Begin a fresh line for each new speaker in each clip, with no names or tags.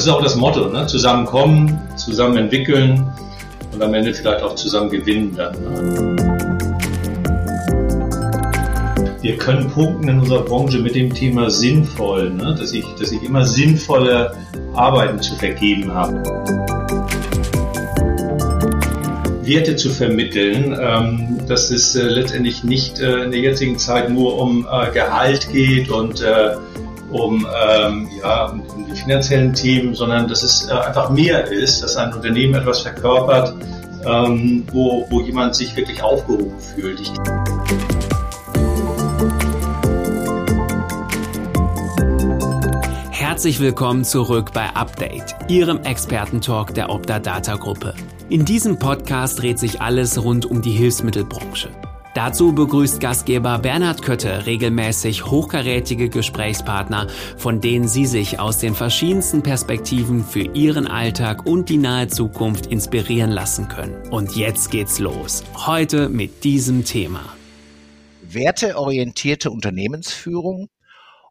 Das ist auch das Motto, ne? zusammenkommen, zusammen entwickeln und am Ende vielleicht auch zusammen gewinnen dann. Wir können punkten in unserer Branche mit dem Thema sinnvoll, ne? dass, ich, dass ich immer sinnvolle Arbeiten zu vergeben habe. Werte zu vermitteln, ähm, dass es äh, letztendlich nicht äh, in der jetzigen Zeit nur um äh, Gehalt geht und äh, um, ähm, ja, um, um, finanziellen Themen, sondern dass es äh, einfach mehr ist, dass ein Unternehmen etwas verkörpert, ähm, wo, wo jemand sich wirklich aufgehoben fühlt. Ich
Herzlich willkommen zurück bei Update, Ihrem Expertentalk der Opta Data Gruppe. In diesem Podcast dreht sich alles rund um die Hilfsmittelbranche. Dazu begrüßt Gastgeber Bernhard Kötte regelmäßig hochkarätige Gesprächspartner, von denen Sie sich aus den verschiedensten Perspektiven für Ihren Alltag und die nahe Zukunft inspirieren lassen können. Und jetzt geht's los. Heute mit diesem Thema.
Werteorientierte Unternehmensführung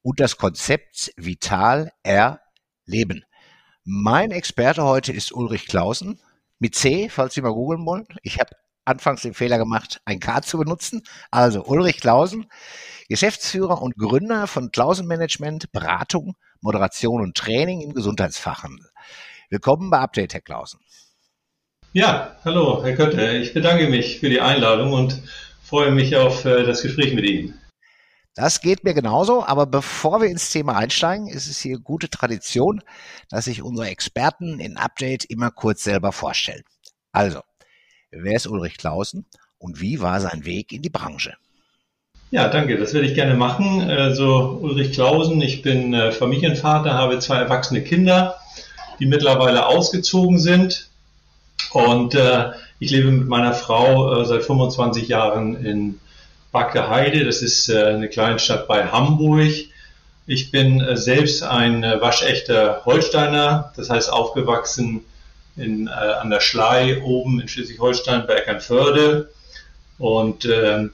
und das Konzept Vital erleben. Mein Experte heute ist Ulrich Klausen mit C, falls Sie mal googeln wollen. Ich habe anfangs den Fehler gemacht, ein K zu benutzen. Also Ulrich Klausen, Geschäftsführer und Gründer von Klausen Management, Beratung, Moderation und Training im Gesundheitsfachhandel. Willkommen bei Update, Herr Klausen.
Ja, hallo, Herr Kötte. Ich bedanke mich für die Einladung und freue mich auf äh, das Gespräch mit Ihnen.
Das geht mir genauso, aber bevor wir ins Thema einsteigen, ist es hier gute Tradition, dass sich unsere Experten in Update immer kurz selber vorstellen. Also, wer ist Ulrich Klausen und wie war sein Weg in die Branche?
Ja, danke, das werde ich gerne machen. Also Ulrich Klausen, ich bin äh, Familienvater, habe zwei erwachsene Kinder, die mittlerweile ausgezogen sind und äh, ich lebe mit meiner Frau äh, seit 25 Jahren in Backe Heide, das ist äh, eine Kleinstadt bei Hamburg. Ich bin äh, selbst ein äh, waschechter Holsteiner, das heißt aufgewachsen in, äh, an der Schlei oben in Schleswig-Holstein bei Eckernförde. Und ähm,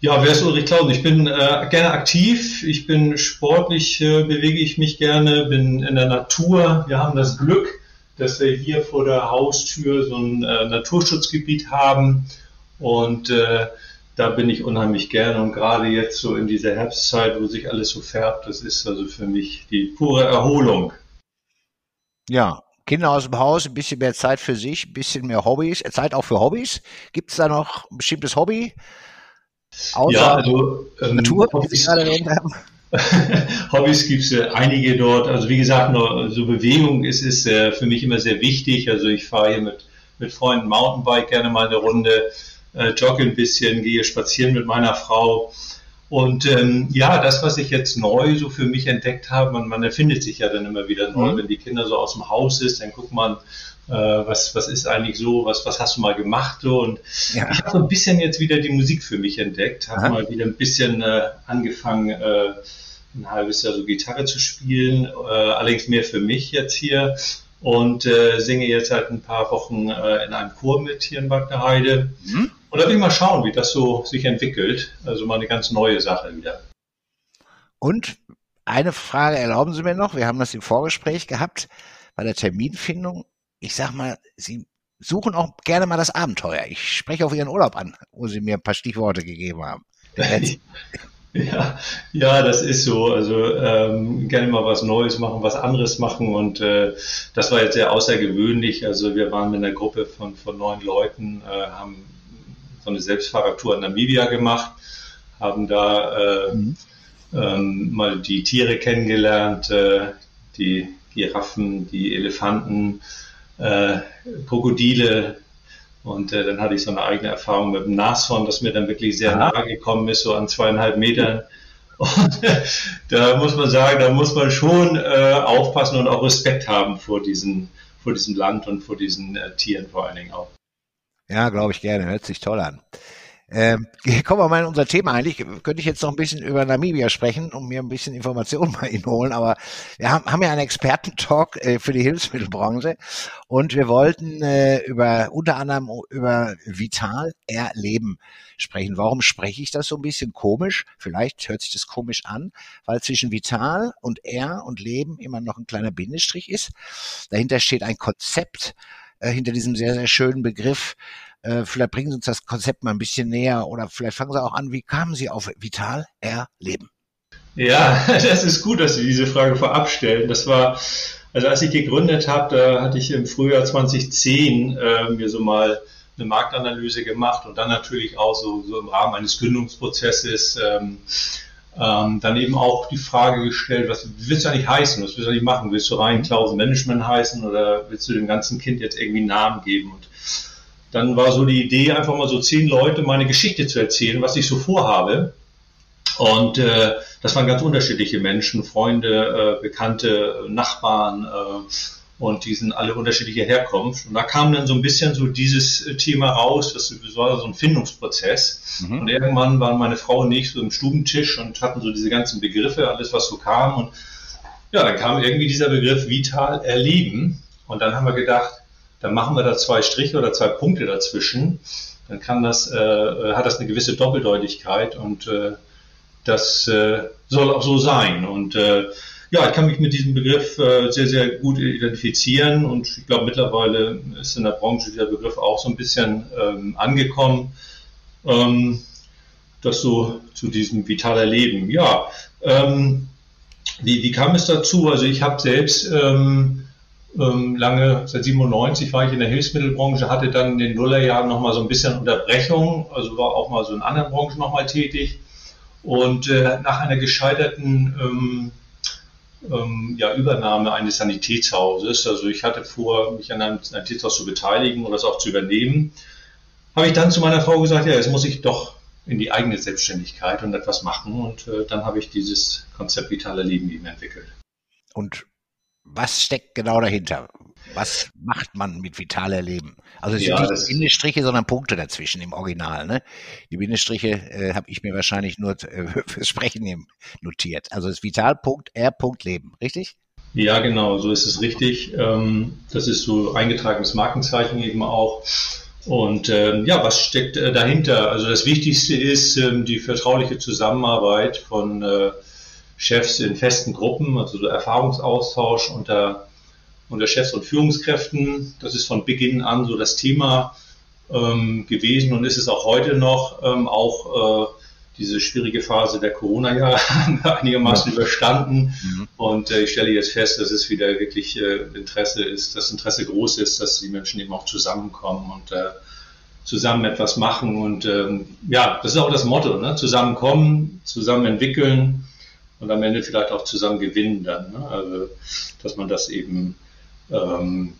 ja, wer ist Ulrich Klausen? Ich bin äh, gerne aktiv, ich bin sportlich, äh, bewege ich mich gerne, bin in der Natur. Wir haben das Glück, dass wir hier vor der Haustür so ein äh, Naturschutzgebiet haben und äh, da bin ich unheimlich gerne und gerade jetzt so in dieser Herbstzeit, wo sich alles so färbt, das ist also für mich die pure Erholung.
Ja, Kinder aus dem Haus, ein bisschen mehr Zeit für sich, ein bisschen mehr Hobbys, Zeit auch für Hobbys. Gibt es da noch ein bestimmtes Hobby?
Außer ja, also ähm, Natur, Hobbys, Hobbys gibt es äh, einige dort. Also wie gesagt, nur so Bewegung ist, ist äh, für mich immer sehr wichtig. Also ich fahre hier mit, mit Freunden Mountainbike gerne mal eine Runde äh, jogge ein bisschen, gehe spazieren mit meiner Frau. Und ähm, ja, das, was ich jetzt neu so für mich entdeckt habe, man, man erfindet sich ja dann immer wieder neu. Mhm. Wenn die Kinder so aus dem Haus ist, dann guckt man, äh, was, was ist eigentlich so, was, was hast du mal gemacht? So. Und ja. ich habe so ein bisschen jetzt wieder die Musik für mich entdeckt, habe mal wieder ein bisschen äh, angefangen, äh, ein halbes Jahr so Gitarre zu spielen, äh, allerdings mehr für mich jetzt hier und äh, singe jetzt seit ein paar Wochen äh, in einem Chor mit hier in Bad Heide. Mhm. Und da will ich mal schauen, wie das so sich entwickelt. Also mal eine ganz neue Sache wieder.
Und eine Frage erlauben Sie mir noch. Wir haben das im Vorgespräch gehabt bei der Terminfindung. Ich sag mal, Sie suchen auch gerne mal das Abenteuer. Ich spreche auf Ihren Urlaub an, wo Sie mir ein paar Stichworte gegeben haben.
Ja, ja, das ist so. Also ähm, gerne mal was Neues machen, was anderes machen und äh, das war jetzt sehr außergewöhnlich. Also wir waren mit einer Gruppe von, von neun Leuten, äh, haben so eine Selbstfahrradtour in Namibia gemacht, haben da äh, mhm. ähm, mal die Tiere kennengelernt, äh, die Giraffen, die Elefanten, äh, Krokodile, und äh, dann hatte ich so eine eigene Erfahrung mit dem Nashorn, das mir dann wirklich sehr nahe gekommen ist, so an zweieinhalb Metern. Und da muss man sagen, da muss man schon äh, aufpassen und auch Respekt haben vor, diesen, vor diesem Land und vor diesen äh, Tieren vor allen Dingen auch.
Ja, glaube ich gerne. Hört sich toll an. Ähm, kommen wir mal in unser Thema eigentlich. Könnte ich jetzt noch ein bisschen über Namibia sprechen und mir ein bisschen Informationen bei Ihnen holen, aber wir haben, haben ja einen Expertentalk äh, für die Hilfsmittelbranche und wir wollten äh, über unter anderem über Vital Erleben sprechen. Warum spreche ich das so ein bisschen komisch? Vielleicht hört sich das komisch an, weil zwischen Vital und R und Leben immer noch ein kleiner Bindestrich ist. Dahinter steht ein Konzept, äh, hinter diesem sehr, sehr schönen Begriff. Äh, vielleicht bringen Sie uns das Konzept mal ein bisschen näher oder vielleicht fangen Sie auch an, wie kamen Sie auf Vital Erleben?
Ja, das ist gut, dass Sie diese Frage vorab stellen. Das war, also als ich gegründet habe, da hatte ich im Frühjahr 2010 äh, mir so mal eine Marktanalyse gemacht und dann natürlich auch so, so im Rahmen eines Gründungsprozesses ähm, ähm, dann eben auch die Frage gestellt, was willst du eigentlich heißen? Was willst du eigentlich machen? Willst du rein Klausen Management heißen oder willst du dem ganzen Kind jetzt irgendwie einen Namen geben? Und dann war so die Idee, einfach mal so zehn Leute meine Geschichte zu erzählen, was ich so vorhabe. Und äh, das waren ganz unterschiedliche Menschen, Freunde, äh, Bekannte, Nachbarn, äh, und die sind alle unterschiedlicher Herkunft. Und da kam dann so ein bisschen so dieses äh, Thema raus, das war so ein Findungsprozess. Mhm. Und irgendwann waren meine Frau und ich so im Stubentisch und hatten so diese ganzen Begriffe, alles was so kam. Und ja, dann kam irgendwie dieser Begriff vital erleben. Und dann haben wir gedacht, dann machen wir da zwei Striche oder zwei Punkte dazwischen. Dann kann das, äh, äh hat das eine gewisse Doppeldeutigkeit und äh, das äh, soll auch so sein. Und äh, ja, ich kann mich mit diesem Begriff äh, sehr, sehr gut identifizieren und ich glaube, mittlerweile ist in der Branche dieser Begriff auch so ein bisschen ähm, angekommen. Ähm, das so zu diesem vitaler Leben. Ja, ähm, wie, wie kam es dazu? Also ich habe selbst ähm, ähm, lange, seit 97 war ich in der Hilfsmittelbranche, hatte dann in den Nullerjahren nochmal so ein bisschen Unterbrechung, also war auch mal so in anderen Branchen nochmal tätig. Und äh, nach einer gescheiterten ähm, ja, Übernahme eines Sanitätshauses. Also ich hatte vor, mich an einem Sanitätshaus zu beteiligen oder es auch zu übernehmen. Habe ich dann zu meiner Frau gesagt, ja, jetzt muss ich doch in die eigene Selbstständigkeit und etwas machen. Und äh, dann habe ich dieses Konzept Vitale Leben eben entwickelt.
Und was steckt genau dahinter? Was macht man mit Vitaler Leben? Also es ja, sind nicht Bindestriche, sondern Punkte dazwischen im Original. Ne? Die Bindestriche äh, habe ich mir wahrscheinlich nur äh, fürs Sprechen notiert. Also es ist Vital.R.Leben, richtig?
Ja, genau, so ist es richtig. Ähm, das ist so eingetragenes Markenzeichen eben auch. Und ähm, ja, was steckt äh, dahinter? Also das Wichtigste ist ähm, die vertrauliche Zusammenarbeit von äh, Chefs in festen Gruppen, also so Erfahrungsaustausch unter, unter Chefs und Führungskräften. Das ist von Beginn an so das Thema ähm, gewesen und ist es auch heute noch, ähm, auch äh, diese schwierige Phase der Corona-Jahre einigermaßen ja. überstanden. Mhm. Und äh, ich stelle jetzt fest, dass es wieder wirklich äh, Interesse ist, dass Interesse groß ist, dass die Menschen eben auch zusammenkommen und äh, zusammen etwas machen. Und ähm, ja, das ist auch das Motto, ne? zusammenkommen, zusammen entwickeln und am Ende vielleicht auch zusammen gewinnen dann. Ne? Also, dass man das eben ähm,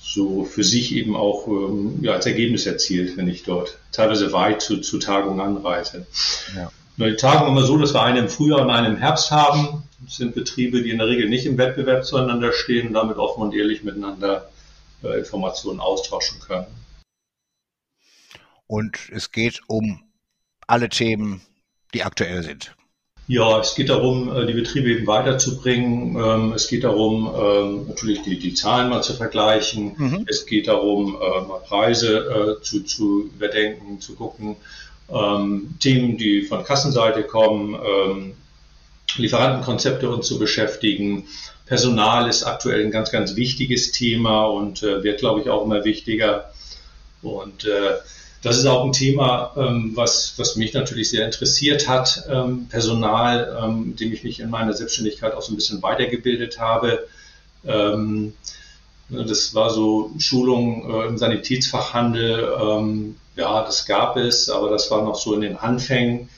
so für sich eben auch ähm, ja, als Ergebnis erzielt, wenn ich dort teilweise weit zu, zu Tagungen anreise. Ja. Die Tagung immer so, dass wir eine im Frühjahr und eine im Herbst haben. Das sind Betriebe, die in der Regel nicht im Wettbewerb zueinander stehen und damit offen und ehrlich miteinander äh, Informationen austauschen können.
Und es geht um alle Themen, die aktuell sind.
Ja, es geht darum, äh, die Betriebe eben weiterzubringen. Ähm, es geht darum, ähm, natürlich die, die Zahlen mal zu vergleichen. Mhm. Es geht darum, äh, mal Preise äh, zu, zu überdenken, zu gucken. Ähm, Themen, die von Kassenseite kommen, Lieferantenkonzepte uns zu beschäftigen. Personal ist aktuell ein ganz, ganz wichtiges Thema und wird, glaube ich, auch immer wichtiger. Und das ist auch ein Thema, ähm, was, was mich natürlich sehr interessiert hat. Ähm, Personal, ähm, dem ich mich in meiner Selbstständigkeit auch so ein bisschen weitergebildet habe. Ähm, das war so Schulung äh, im Sanitätsfachhandel. Ähm, ja, das gab es, aber das war noch so in den Anfängen.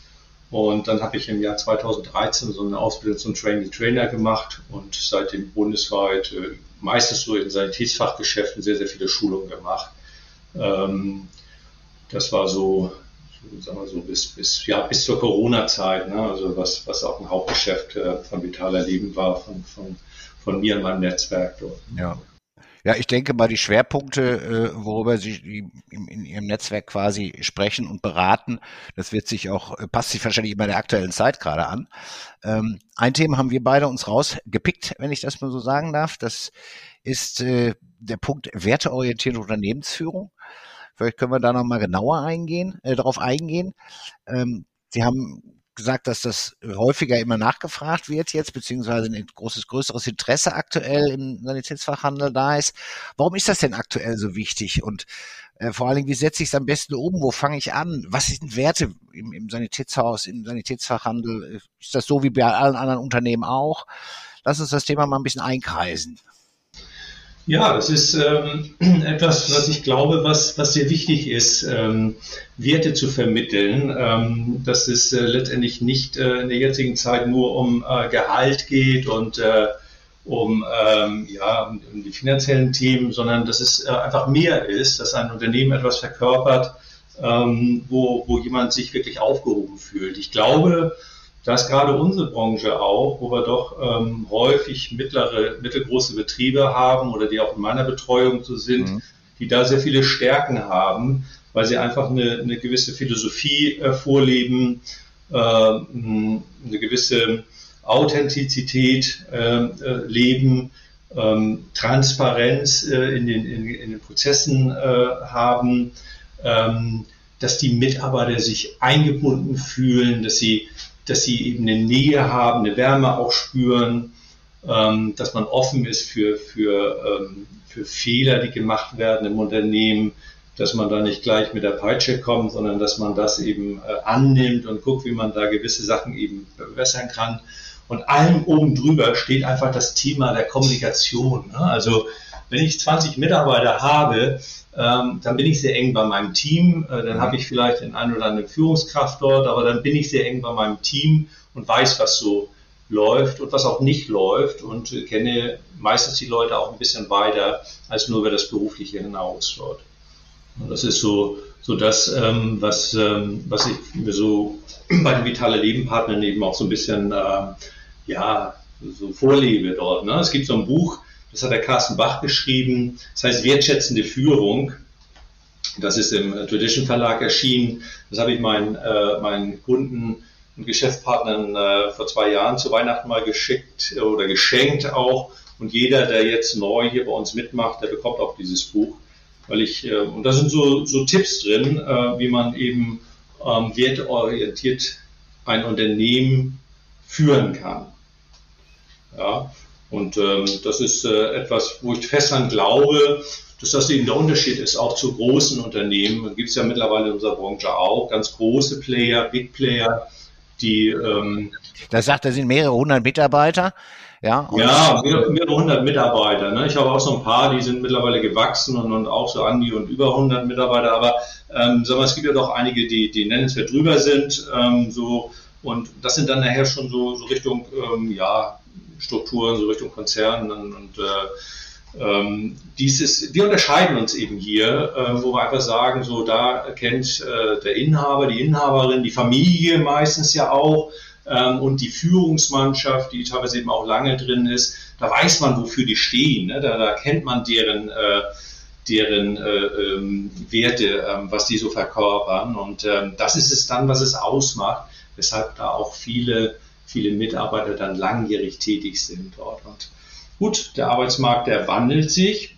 Und dann habe ich im Jahr 2013 so eine Ausbildung zum Trainee Trainer gemacht und seitdem bundesweit äh, meistens so in Sanitätsfachgeschäften sehr, sehr viele Schulungen gemacht. Ähm, das war so, sagen wir so bis, bis, ja, bis zur Corona-Zeit, ne? also was, was auch ein Hauptgeschäft äh, von Vitaler Leben war, von, von, von mir und meinem Netzwerk dort.
Ja. Ja, ich denke mal, die Schwerpunkte, äh, worüber Sie in Ihrem Netzwerk quasi sprechen und beraten, das wird sich auch, äh, passt sich wahrscheinlich immer der aktuellen Zeit gerade an. Ähm, ein Thema haben wir beide uns rausgepickt, wenn ich das mal so sagen darf. Das ist der Punkt werteorientierte Unternehmensführung. Vielleicht können wir da nochmal genauer eingehen, äh, darauf eingehen. Ähm, Sie haben gesagt, dass das häufiger immer nachgefragt wird jetzt, beziehungsweise ein großes, größeres Interesse aktuell im Sanitätsfachhandel da ist. Warum ist das denn aktuell so wichtig? Und äh, vor allen Dingen, wie setze ich es am besten um? Wo fange ich an? Was sind Werte im, im Sanitätshaus, im Sanitätsfachhandel? Ist das so wie bei allen anderen Unternehmen auch? Lass uns das Thema mal ein bisschen einkreisen.
Ja, das ist ähm, etwas, was ich glaube, was, was sehr wichtig ist, ähm, Werte zu vermitteln, ähm, dass es äh, letztendlich nicht äh, in der jetzigen Zeit nur um äh, Gehalt geht und äh, um, ähm, ja, um die finanziellen Themen, sondern dass es äh, einfach mehr ist, dass ein Unternehmen etwas verkörpert, ähm, wo, wo jemand sich wirklich aufgehoben fühlt. Ich glaube, dass gerade unsere Branche auch, wo wir doch ähm, häufig mittlere, mittelgroße Betriebe haben oder die auch in meiner Betreuung so sind, mhm. die da sehr viele Stärken haben, weil sie einfach eine, eine gewisse Philosophie äh, vorleben, äh, eine gewisse Authentizität äh, äh leben, ähm, Transparenz äh, in, den, in, in, den Prozessen äh, haben, ähm, dass die Mitarbeiter sich eingebunden fühlen, dass sie dass sie eben eine Nähe haben, eine Wärme auch spüren, ähm, dass man offen ist für, für, ähm, für Fehler, die gemacht werden im Unternehmen, dass man da nicht gleich mit der Peitsche kommt, sondern dass man das eben äh, annimmt und guckt, wie man da gewisse Sachen eben verbessern kann. Und allem oben drüber steht einfach das Thema der Kommunikation. Ne? Also wenn ich 20 Mitarbeiter habe, ähm, dann bin ich sehr eng bei meinem Team. Äh, dann habe ich vielleicht den einen oder anderen Führungskraft dort, aber dann bin ich sehr eng bei meinem Team und weiß, was so läuft und was auch nicht läuft und äh, kenne meistens die Leute auch ein bisschen weiter als nur über das Berufliche hinaus dort. Und das ist so, so das, ähm, was, ähm, was ich mir so bei den Vitale Leben Partnern eben auch so ein bisschen, äh, ja, so vorlebe dort. Ne? Es gibt so ein Buch, das hat der Carsten Bach geschrieben. Das heißt Wertschätzende Führung. Das ist im Tradition Verlag erschienen. Das habe ich meinen, äh, meinen Kunden und Geschäftspartnern äh, vor zwei Jahren zu Weihnachten mal geschickt oder geschenkt auch. Und jeder, der jetzt neu hier bei uns mitmacht, der bekommt auch dieses Buch. Weil ich, äh, und da sind so, so Tipps drin, äh, wie man eben ähm, wertorientiert ein Unternehmen führen kann. Ja, und ähm, das ist äh, etwas, wo ich fest an glaube, dass das eben der Unterschied ist, auch zu großen Unternehmen. Gibt es ja mittlerweile in unserer Branche auch ganz große Player, Big Player, die. Ähm,
das sagt, da sind mehrere hundert Mitarbeiter. Ja,
ja mehrere, mehrere hundert Mitarbeiter. Ne? Ich habe auch so ein paar, die sind mittlerweile gewachsen und, und auch so an die und über 100 Mitarbeiter. Aber ähm, sagen wir, es gibt ja doch einige, die, die nennenswert drüber sind. Ähm, so, und das sind dann nachher schon so, so Richtung ähm, ja, Strukturen, so Richtung Konzernen und, und äh, ähm, dieses, wir unterscheiden uns eben hier, äh, wo wir einfach sagen, so da kennt äh, der Inhaber, die Inhaberin, die Familie meistens ja auch ähm, und die Führungsmannschaft, die teilweise eben auch lange drin ist, da weiß man, wofür die stehen, ne? da, da kennt man deren äh, deren äh, ähm, Werte, ähm, was die so verkörpern. Und ähm, das ist es dann, was es ausmacht, weshalb da auch viele viele Mitarbeiter dann langjährig tätig sind dort. Und gut, der Arbeitsmarkt, der wandelt sich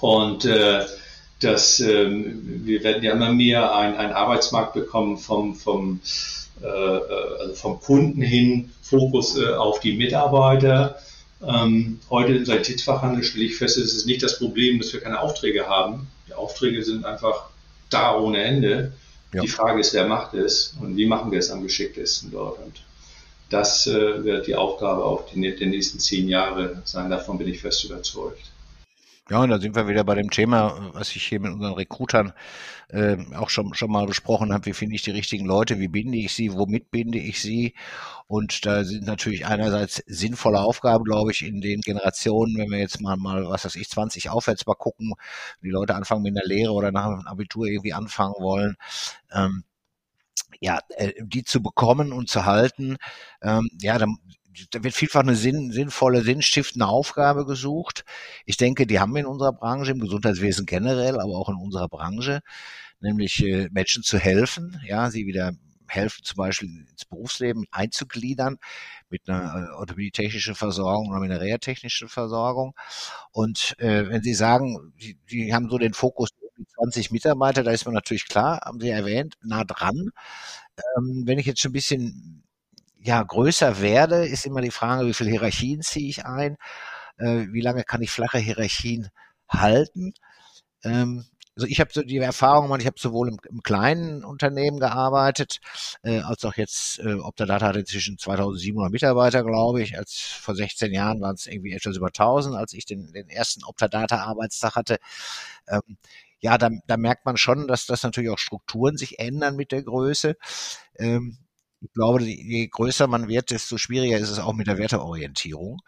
und äh, das, äh, wir werden ja immer mehr einen Arbeitsmarkt bekommen vom, vom, äh, also vom Kunden hin, Fokus äh, auf die Mitarbeiter. Ähm, heute im Sanitätsfachhandel stelle ich fest, es ist nicht das Problem, dass wir keine Aufträge haben. Die Aufträge sind einfach da ohne Ende. Ja. Die Frage ist, wer macht es und wie machen wir es am geschicktesten dort. Und das äh, wird die Aufgabe auch die, der nächsten zehn Jahre sein. Davon bin ich fest überzeugt.
Ja, und da sind wir wieder bei dem Thema, was ich hier mit unseren Recruitern äh, auch schon, schon mal besprochen habe. Wie finde ich die richtigen Leute? Wie binde ich sie? Womit binde ich sie? Und da sind natürlich einerseits sinnvolle Aufgaben, glaube ich, in den Generationen, wenn wir jetzt mal, mal, was weiß ich, 20 aufwärts mal gucken, die Leute anfangen mit einer Lehre oder nach dem Abitur irgendwie anfangen wollen. Ähm, ja, äh, die zu bekommen und zu halten, ähm, ja, dann da wird vielfach eine sinn, sinnvolle, sinnstiftende Aufgabe gesucht. Ich denke, die haben wir in unserer Branche, im Gesundheitswesen generell, aber auch in unserer Branche, nämlich äh, Menschen zu helfen, ja, sie wieder helfen, zum Beispiel ins Berufsleben einzugliedern mit einer äh, orthopädie-technischen Versorgung oder mit einer reha-technischen Versorgung. Und äh, wenn Sie sagen, die, die haben so den Fokus 20 Mitarbeiter, da ist man natürlich klar, haben Sie erwähnt, nah dran. Ähm, wenn ich jetzt schon ein bisschen ja, größer werde, ist immer die Frage, wie viele Hierarchien ziehe ich ein, äh, wie lange kann ich flache Hierarchien halten. Ähm, also ich habe so die Erfahrung gemacht, ich habe sowohl im, im, kleinen Unternehmen gearbeitet, äh, als auch jetzt, äh, Optadata hatte inzwischen 2700 Mitarbeiter, glaube ich. Als vor 16 Jahren waren es irgendwie etwas über 1000, als ich den, den ersten Optadata-Arbeitstag hatte. Ähm, ja, da, da merkt man schon, dass das natürlich auch Strukturen sich ändern mit der Größe. Ähm, ich glaube, je größer man wird, desto schwieriger ist es auch mit der Werteorientierung,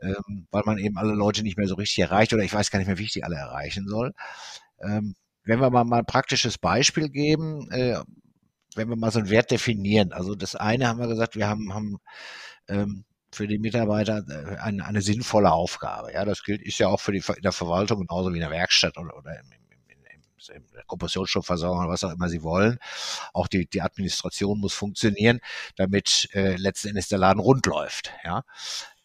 ähm, weil man eben alle Leute nicht mehr so richtig erreicht oder ich weiß gar nicht mehr, wie ich die alle erreichen soll. Ähm, wenn wir mal, mal ein praktisches Beispiel geben, äh, wenn wir mal so einen Wert definieren. Also das eine haben wir gesagt, wir haben, haben ähm, für die Mitarbeiter äh, eine, eine sinnvolle Aufgabe. Ja, das gilt ist ja auch für die in der Verwaltung genauso wie in der Werkstatt oder, oder im, Kompressionsstoffversorgung oder was auch immer sie wollen. Auch die, die Administration muss funktionieren, damit äh, letzten Endes der Laden rund läuft. Ja.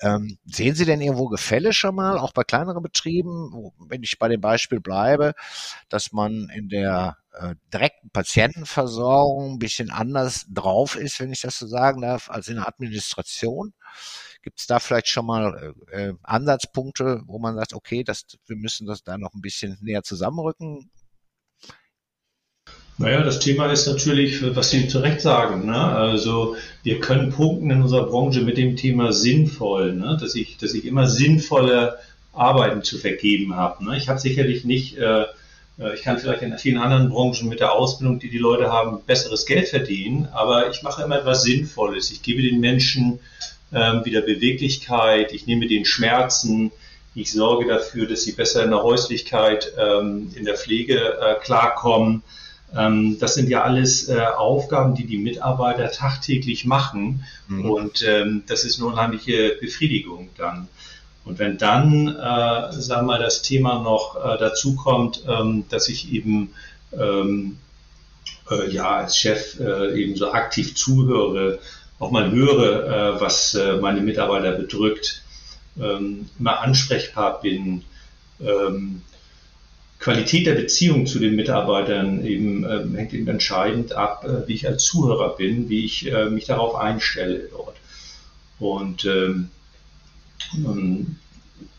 Ähm, sehen Sie denn irgendwo Gefälle schon mal, auch bei kleineren Betrieben, wenn ich bei dem Beispiel bleibe, dass man in der äh, direkten Patientenversorgung ein bisschen anders drauf ist, wenn ich das so sagen darf, als in der Administration? Gibt es da vielleicht schon mal äh, äh, Ansatzpunkte, wo man sagt, okay, das, wir müssen das da noch ein bisschen näher zusammenrücken?
Naja, das Thema ist natürlich, was Sie zu Recht sagen. Ne? Also wir können punkten in unserer Branche mit dem Thema sinnvoll, ne? dass, ich, dass ich immer sinnvolle Arbeiten zu vergeben habe. Ne? Ich habe sicherlich nicht, äh, äh, ich kann vielleicht in vielen anderen Branchen mit der Ausbildung, die die Leute haben, besseres Geld verdienen, aber ich mache immer etwas Sinnvolles. Ich gebe den Menschen ähm, wieder Beweglichkeit, ich nehme den Schmerzen, ich sorge dafür, dass sie besser in der Häuslichkeit, ähm, in der Pflege äh, klarkommen. Ähm, das sind ja alles äh, Aufgaben, die die Mitarbeiter tagtäglich machen. Mhm. Und ähm, das ist eine unheimliche Befriedigung dann. Und wenn dann, äh, sagen wir mal, das Thema noch äh, dazu kommt, ähm, dass ich eben ähm, äh, ja als Chef äh, eben so aktiv zuhöre, auch mal höre, äh, was äh, meine Mitarbeiter bedrückt, ähm, immer ansprechbar bin, ähm, Qualität der Beziehung zu den Mitarbeitern eben äh, hängt eben entscheidend ab, äh, wie ich als Zuhörer bin, wie ich äh, mich darauf einstelle dort. Und ähm, ähm,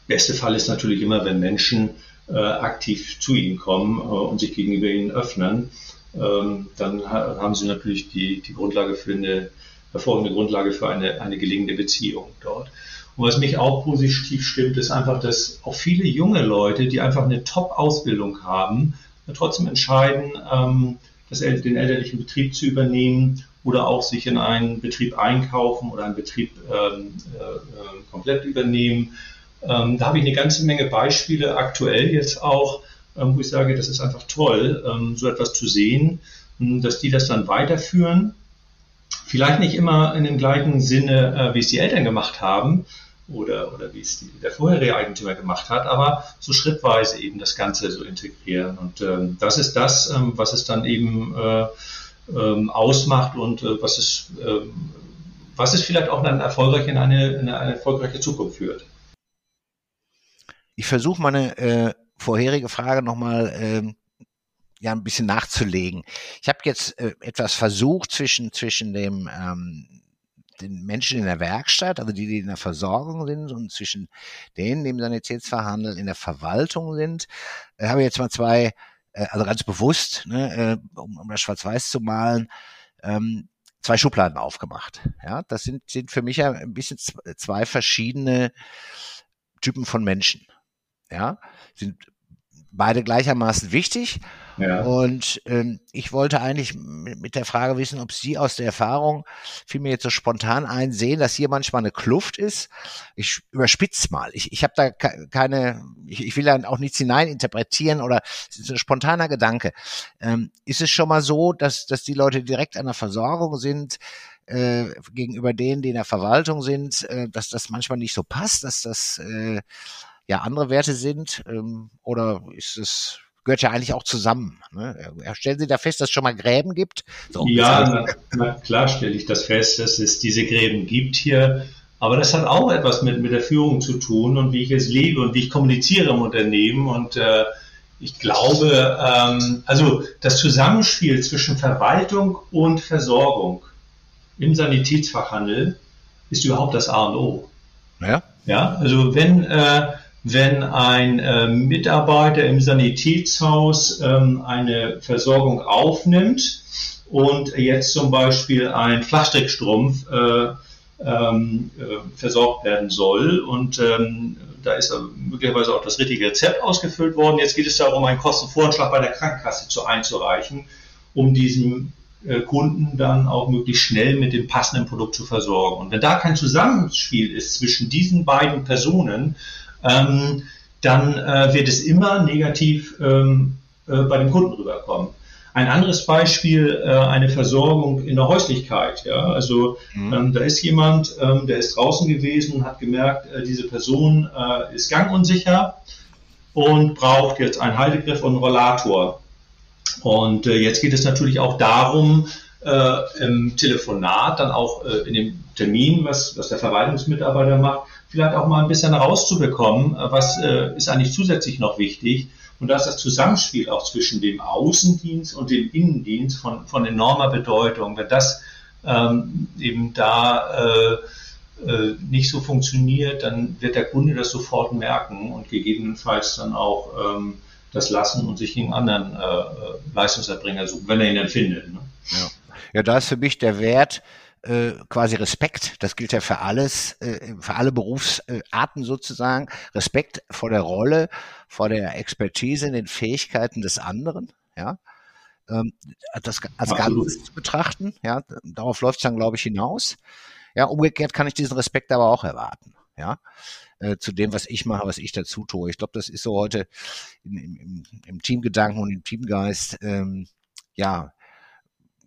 beste Fall ist natürlich immer, wenn Menschen äh, aktiv zu ihnen kommen äh, und sich gegenüber ihnen öffnen, ähm, dann ha haben sie natürlich die, die Grundlage für eine hervorragende Grundlage für eine, eine gelingende Beziehung dort. Und was mich auch positiv stimmt, ist einfach, dass auch viele junge Leute, die einfach eine Top-Ausbildung haben, trotzdem entscheiden, ähm, das, den elterlichen Betrieb zu übernehmen oder auch sich in einen Betrieb einkaufen oder einen Betrieb ähm, äh, komplett übernehmen. Ähm, da habe ich eine ganze Menge Beispiele aktuell jetzt auch, ähm, wo ich sage, das ist einfach toll, ähm, so etwas zu sehen, dass die das dann weiterführen. Vielleicht nicht immer in dem gleichen Sinne, äh, wie es die Eltern gemacht haben, oder, oder wie es die, der vorherige Eigentümer gemacht hat, aber so schrittweise eben das Ganze so integrieren. Und ähm, das ist das, ähm, was es dann eben äh, ähm, ausmacht und äh, was es ähm, was es vielleicht auch dann erfolgreich in eine, in eine erfolgreiche Zukunft führt.
Ich versuche meine äh, vorherige Frage nochmal ähm, ja ein bisschen nachzulegen. Ich habe jetzt äh, etwas versucht zwischen zwischen dem ähm, den Menschen in der Werkstatt, also die, die in der Versorgung sind und zwischen denen, die im Sanitätsverhandel in der Verwaltung sind, äh, habe ich jetzt mal zwei, äh, also ganz bewusst, ne, äh, um, um das schwarz-weiß zu malen, ähm, zwei Schubladen aufgemacht. Ja, das sind, sind für mich ja ein bisschen zwei verschiedene Typen von Menschen. Ja, sind beide gleichermaßen wichtig. Ja. Und ähm, ich wollte eigentlich mit der Frage wissen, ob Sie aus der Erfahrung, fiel mir jetzt so spontan einsehen, dass hier manchmal eine Kluft ist. Ich überspitze mal. Ich, ich habe da keine, ich, ich will da auch nichts hineininterpretieren oder es ist ein spontaner Gedanke. Ähm, ist es schon mal so, dass, dass die Leute direkt an der Versorgung sind? Äh, gegenüber denen, die in der Verwaltung sind, äh, dass das manchmal nicht so passt, dass das äh, ja andere Werte sind? Ähm, oder ist es gehört ja eigentlich auch zusammen. Ne? Stellen Sie da fest, dass es schon mal Gräben gibt?
So, ja, na, na, klar stelle ich das fest, dass es diese Gräben gibt hier. Aber das hat auch etwas mit, mit der Führung zu tun und wie ich es lebe und wie ich kommuniziere im Unternehmen. Und äh, ich glaube, ähm, also das Zusammenspiel zwischen Verwaltung und Versorgung im Sanitätsfachhandel ist überhaupt das A und O. Ja. Ja, also wenn äh, wenn ein äh, Mitarbeiter im Sanitätshaus ähm, eine Versorgung aufnimmt und jetzt zum Beispiel ein Flachstrickstrumpf äh, ähm, äh, versorgt werden soll und ähm, da ist möglicherweise auch das richtige Rezept ausgefüllt worden. Jetzt geht es darum, einen Kostenvoranschlag bei der Krankenkasse zu einzureichen, um diesen äh, Kunden dann auch möglichst schnell mit dem passenden Produkt zu versorgen. Und wenn da kein Zusammenspiel ist zwischen diesen beiden Personen, ähm, dann äh, wird es immer negativ ähm, äh, bei dem Kunden rüberkommen. Ein anderes Beispiel, äh, eine Versorgung in der Häuslichkeit. Ja? Also mhm. ähm, da ist jemand, ähm, der ist draußen gewesen und hat gemerkt, äh, diese Person äh, ist gangunsicher und braucht jetzt einen Haltegriff und einen Rollator. Und äh, jetzt geht es natürlich auch darum, im Telefonat, dann auch in dem Termin, was, was der Verwaltungsmitarbeiter macht, vielleicht auch mal ein bisschen rauszubekommen, äh, was äh, ist eigentlich zusätzlich noch wichtig. Und da ist das Zusammenspiel auch zwischen dem Außendienst und dem Innendienst von, von enormer Bedeutung. Wenn das ähm, eben da äh, äh, nicht so funktioniert, dann wird der Kunde das sofort merken und gegebenenfalls dann auch ähm, das lassen und sich einen anderen äh, äh, Leistungserbringer suchen, wenn er ihn dann findet. Ne?
Ja. ja, da ist für mich der Wert, äh, quasi Respekt, das gilt ja für alles, äh, für alle Berufsarten sozusagen, Respekt vor der Rolle, vor der Expertise in den Fähigkeiten des anderen, ja, ähm, das als Ganzes zu betrachten, ja, darauf läuft es dann, glaube ich, hinaus. Ja, umgekehrt kann ich diesen Respekt aber auch erwarten, ja, äh, zu dem, was ich mache, was ich dazu tue. Ich glaube, das ist so heute im, im, im Teamgedanken und im Teamgeist, ähm, ja,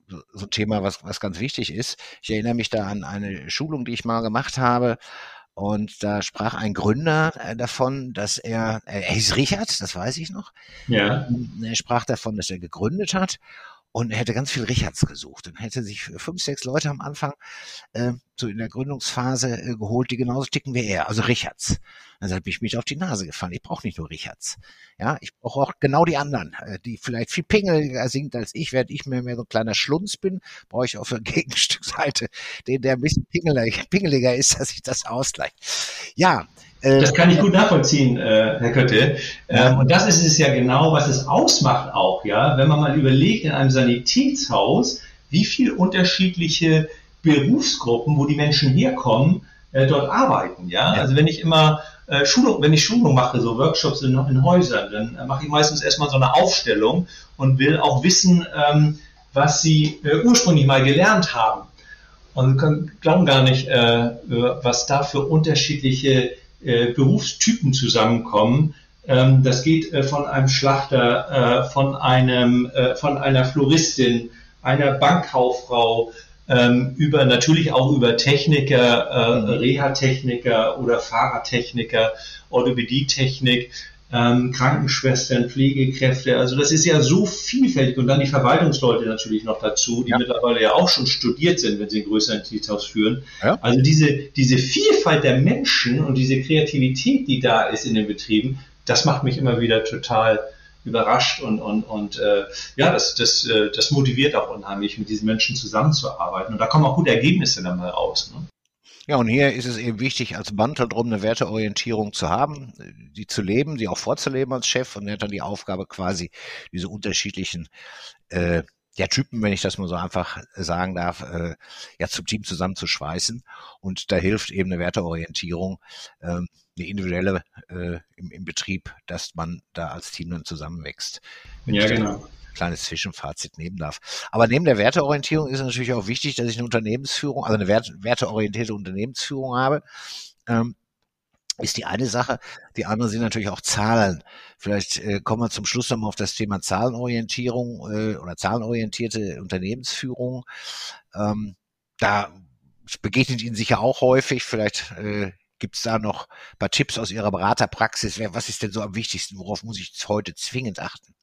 so ein Thema, was, was ganz wichtig ist. Ich erinnere mich da an eine Schulung, die ich mal gemacht habe. Und da sprach ein Gründer äh, davon, dass er, er hieß Richard, das weiß ich noch. Ja. Er sprach davon, dass er gegründet hat und hätte ganz viel Richards gesucht und hätte sich fünf, sechs Leute am Anfang äh, so in der Gründungsphase äh, geholt, die genauso ticken wie er, also Richards. Dann habe ich mich auf die Nase gefallen. Ich brauche nicht nur Richards. Ja, ich brauche auch genau die anderen, äh, die vielleicht viel pingeliger sind als ich, während ich mehr, mehr so ein kleiner Schlunz bin, brauche ich auf der Gegenstückseite den, der ein bisschen pingeliger, pingeliger ist, dass ich das ausgleicht. Ja,
das kann ich gut nachvollziehen, äh, Herr Kötte. Ähm, und das ist es ja genau, was es ausmacht auch, ja, wenn man mal überlegt in einem Sanitätshaus, wie viel unterschiedliche Berufsgruppen, wo die Menschen herkommen, äh, dort arbeiten, ja? ja. Also wenn ich immer äh, Schulung, wenn ich Schulung mache, so Workshops in, in Häusern, dann äh, mache ich meistens erstmal so eine Aufstellung und will auch wissen, ähm, was sie äh, ursprünglich mal gelernt haben. Und können, glauben gar nicht, äh, was da für unterschiedliche äh, Berufstypen zusammenkommen. Ähm, das geht äh, von einem Schlachter, äh, von einem, äh, von einer Floristin, einer Bankkauffrau, ähm, über natürlich auch über Techniker, äh, mhm. Reha-Techniker oder Fahrradtechniker, Orthopädietechnik ähm, Krankenschwestern, Pflegekräfte. Also das ist ja so vielfältig und dann die Verwaltungsleute natürlich noch dazu, die ja. mittlerweile ja auch schon studiert sind, wenn sie ein größeres Diensthaus führen. Ja. Also diese, diese Vielfalt der Menschen und diese Kreativität, die da ist in den Betrieben, das macht mich immer wieder total überrascht und, und, und äh, ja, das, das, äh, das motiviert auch unheimlich, mit diesen Menschen zusammenzuarbeiten. Und da kommen auch gute Ergebnisse dann mal raus. Ne?
Ja, und hier ist es eben wichtig, als Mantel drum eine Werteorientierung zu haben, die zu leben, die auch vorzuleben als Chef. Und er hat dann die Aufgabe quasi, diese unterschiedlichen äh, ja, Typen, wenn ich das mal so einfach sagen darf, äh, ja, zum Team zusammenzuschweißen. Und da hilft eben eine Werteorientierung, ähm, eine individuelle äh, im, im Betrieb, dass man da als Team dann zusammenwächst. Wenn ja, genau. Kleines Zwischenfazit nehmen darf. Aber neben der Werteorientierung ist natürlich auch wichtig, dass ich eine Unternehmensführung, also eine wert, werteorientierte Unternehmensführung habe. Ähm, ist die eine Sache. Die andere sind natürlich auch Zahlen. Vielleicht äh, kommen wir zum Schluss nochmal auf das Thema Zahlenorientierung äh, oder zahlenorientierte Unternehmensführung. Ähm, da begegnet Ihnen sicher auch häufig. Vielleicht äh, gibt es da noch ein paar Tipps aus Ihrer Beraterpraxis. Was ist denn so am wichtigsten? Worauf muss ich heute zwingend achten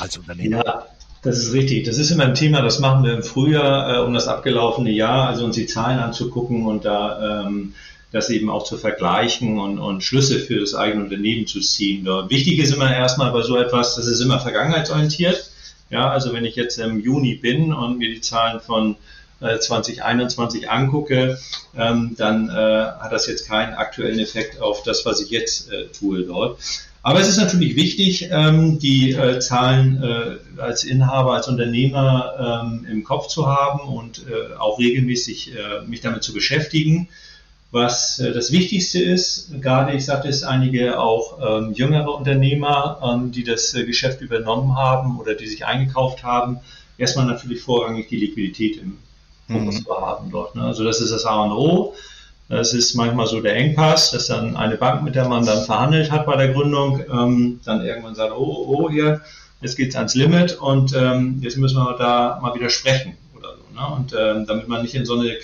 als Unternehmer?
Ja. Das ist richtig. Das ist immer ein Thema, das machen wir im Frühjahr, äh, um das abgelaufene Jahr, also uns die Zahlen anzugucken und da ähm, das eben auch zu vergleichen und, und Schlüsse für das eigene Unternehmen zu ziehen. Dort. Wichtig ist immer erstmal bei so etwas, das ist immer vergangenheitsorientiert. Ja, also wenn ich jetzt im Juni bin und mir die Zahlen von 2021 äh, angucke, ähm, dann äh, hat das jetzt keinen aktuellen Effekt auf das, was ich jetzt äh, tue dort. Aber es ist natürlich wichtig, ähm, die äh, Zahlen äh, als Inhaber, als Unternehmer ähm, im Kopf zu haben und äh, auch regelmäßig mich damit zu beschäftigen was das Wichtigste ist, gerade ich sagte es, einige auch ähm, jüngere Unternehmer, die das Geschäft übernommen haben oder die sich eingekauft haben, erstmal natürlich vorrangig die Liquidität im Fokus mhm. haben dort. Ne? Also das ist das A und O. Das ist manchmal so der Engpass, dass dann eine Bank, mit der man dann verhandelt hat bei der Gründung, ähm, dann irgendwann sagt, oh, oh, hier, jetzt geht's ans Limit und ähm, jetzt müssen wir da mal wieder sprechen oder so. Ne? Und ähm, damit man nicht in so eine äh,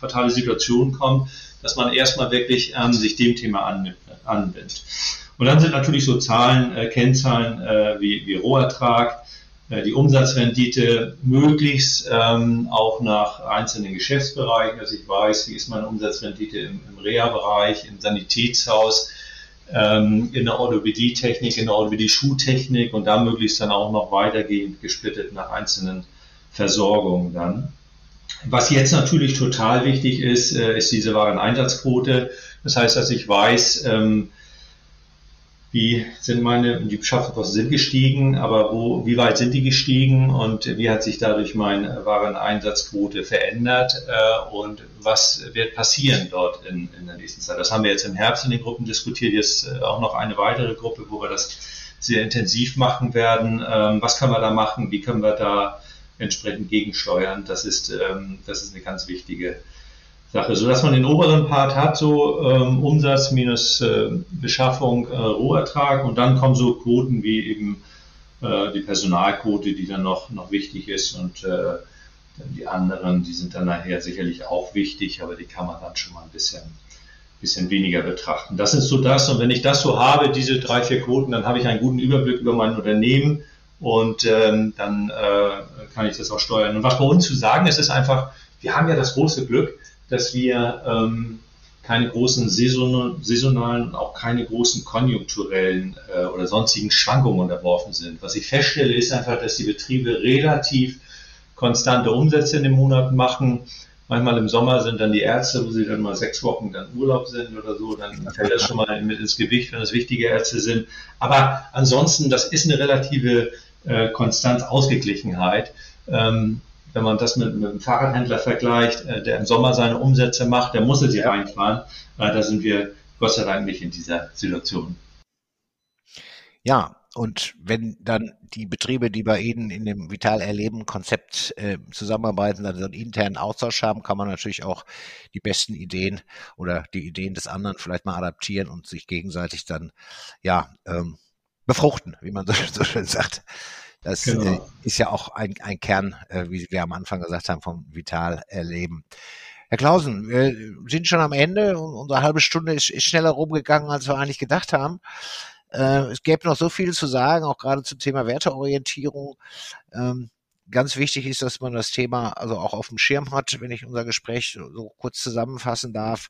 fatale Situation kommt, dass man erstmal wirklich ähm, sich dem Thema anbindet. Und dann sind natürlich so Zahlen, äh, Kennzahlen äh, wie, wie Rohertrag, die Umsatzrendite möglichst ähm, auch nach einzelnen Geschäftsbereichen, dass ich weiß, wie ist meine Umsatzrendite im, im Reha-Bereich, im Sanitätshaus, ähm, in der Orthopädie-Technik, in der Orthopädie-Schuhtechnik und da möglichst dann auch noch weitergehend gesplittet nach einzelnen Versorgungen dann. Was jetzt natürlich total wichtig ist, äh, ist diese Wareneinsatzquote. Das heißt, dass ich weiß, ähm, wie sind meine, die Beschaffungskosten gestiegen, aber wo, wie weit sind die gestiegen und wie hat sich dadurch meine Wareneinsatzquote verändert äh, und was wird passieren dort in, in der nächsten Zeit. Das haben wir jetzt im Herbst in den Gruppen diskutiert, jetzt äh, auch noch eine weitere Gruppe, wo wir das sehr intensiv machen werden. Ähm, was können wir da machen? Wie können wir da entsprechend gegensteuern. Das ist, ähm, das ist eine ganz wichtige Sache. So dass man den oberen Part hat, so ähm, Umsatz minus äh, Beschaffung, äh, Rohertrag und dann kommen so Quoten wie eben äh, die Personalquote, die dann noch, noch wichtig ist und äh, die anderen, die sind dann nachher sicherlich auch wichtig, aber die kann man dann schon mal ein bisschen, bisschen weniger betrachten. Das ist so das und wenn ich das so habe, diese drei, vier Quoten, dann habe ich einen guten Überblick über mein Unternehmen und ähm, dann äh, kann ich das auch steuern. Und was bei uns zu sagen ist, ist einfach, wir haben ja das große Glück, dass wir ähm, keine großen saisonalen und auch keine großen konjunkturellen äh, oder sonstigen Schwankungen unterworfen sind. Was ich feststelle, ist einfach, dass die Betriebe relativ konstante Umsätze in den Monaten machen. Manchmal im Sommer sind dann die Ärzte, wo sie dann mal sechs Wochen dann Urlaub sind oder so, dann fällt das schon mal mit ins Gewicht, wenn das wichtige Ärzte sind. Aber ansonsten, das ist eine relative äh, Konstanz, Ausgeglichenheit. Ähm, wenn man das mit, mit einem Fahrradhändler vergleicht, äh, der im Sommer seine Umsätze macht, der muss sie reinfahren. Äh, da sind wir Gott sei Dank nicht in dieser Situation.
Ja, und wenn dann die Betriebe, die bei Ihnen in dem Vital Erleben Konzept äh, zusammenarbeiten, dann einen internen Austausch haben, kann man natürlich auch die besten Ideen oder die Ideen des anderen vielleicht mal adaptieren und sich gegenseitig dann ja ähm, befruchten, wie man so, so schön sagt. Das äh, genau. äh, ist ja auch ein, ein Kern, äh, wie wir am Anfang gesagt haben, vom Vital-Erleben. Herr Klausen, wir sind schon am Ende und unsere halbe Stunde ist, ist schneller rumgegangen, als wir eigentlich gedacht haben. Äh, es gäbe noch so viel zu sagen, auch gerade zum Thema Werteorientierung. Ähm, ganz wichtig ist, dass man das Thema also auch auf dem Schirm hat, wenn ich unser Gespräch so kurz zusammenfassen darf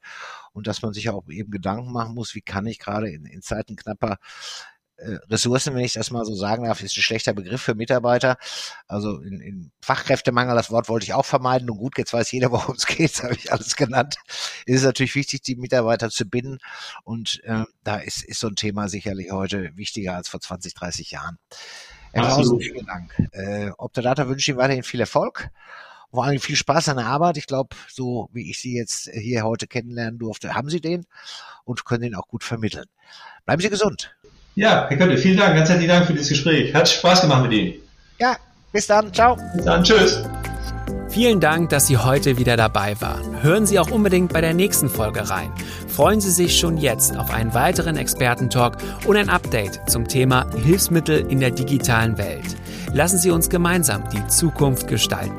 und dass man sich auch eben Gedanken machen muss, wie kann ich gerade in, in Zeiten knapper Ressourcen, wenn ich das mal so sagen darf, ist ein schlechter Begriff für Mitarbeiter. Also in, in Fachkräftemangel, das Wort wollte ich auch vermeiden. Und gut, jetzt weiß jeder, worum es geht, das habe ich alles genannt. Es ist natürlich wichtig, die Mitarbeiter zu binden. Und äh, da ist, ist so ein Thema sicherlich heute wichtiger als vor 20, 30 Jahren. Herr Klausen, vielen Dank. Äh, Optadata wünsche Ihnen weiterhin viel Erfolg. Vor allem viel Spaß an der Arbeit. Ich glaube, so wie ich Sie jetzt hier heute kennenlernen durfte, haben Sie den und können den auch gut vermitteln. Bleiben Sie gesund.
Ja, Herr Kötte, vielen Dank. Ganz herzlichen Dank für dieses Gespräch. Hat Spaß gemacht mit Ihnen.
Ja, bis dann. Ciao.
Bis dann. Tschüss.
Vielen Dank, dass Sie heute wieder dabei waren. Hören Sie auch unbedingt bei der nächsten Folge rein. Freuen Sie sich schon jetzt auf einen weiteren Expertentalk und ein Update zum Thema Hilfsmittel in der digitalen Welt. Lassen Sie uns gemeinsam die Zukunft gestalten.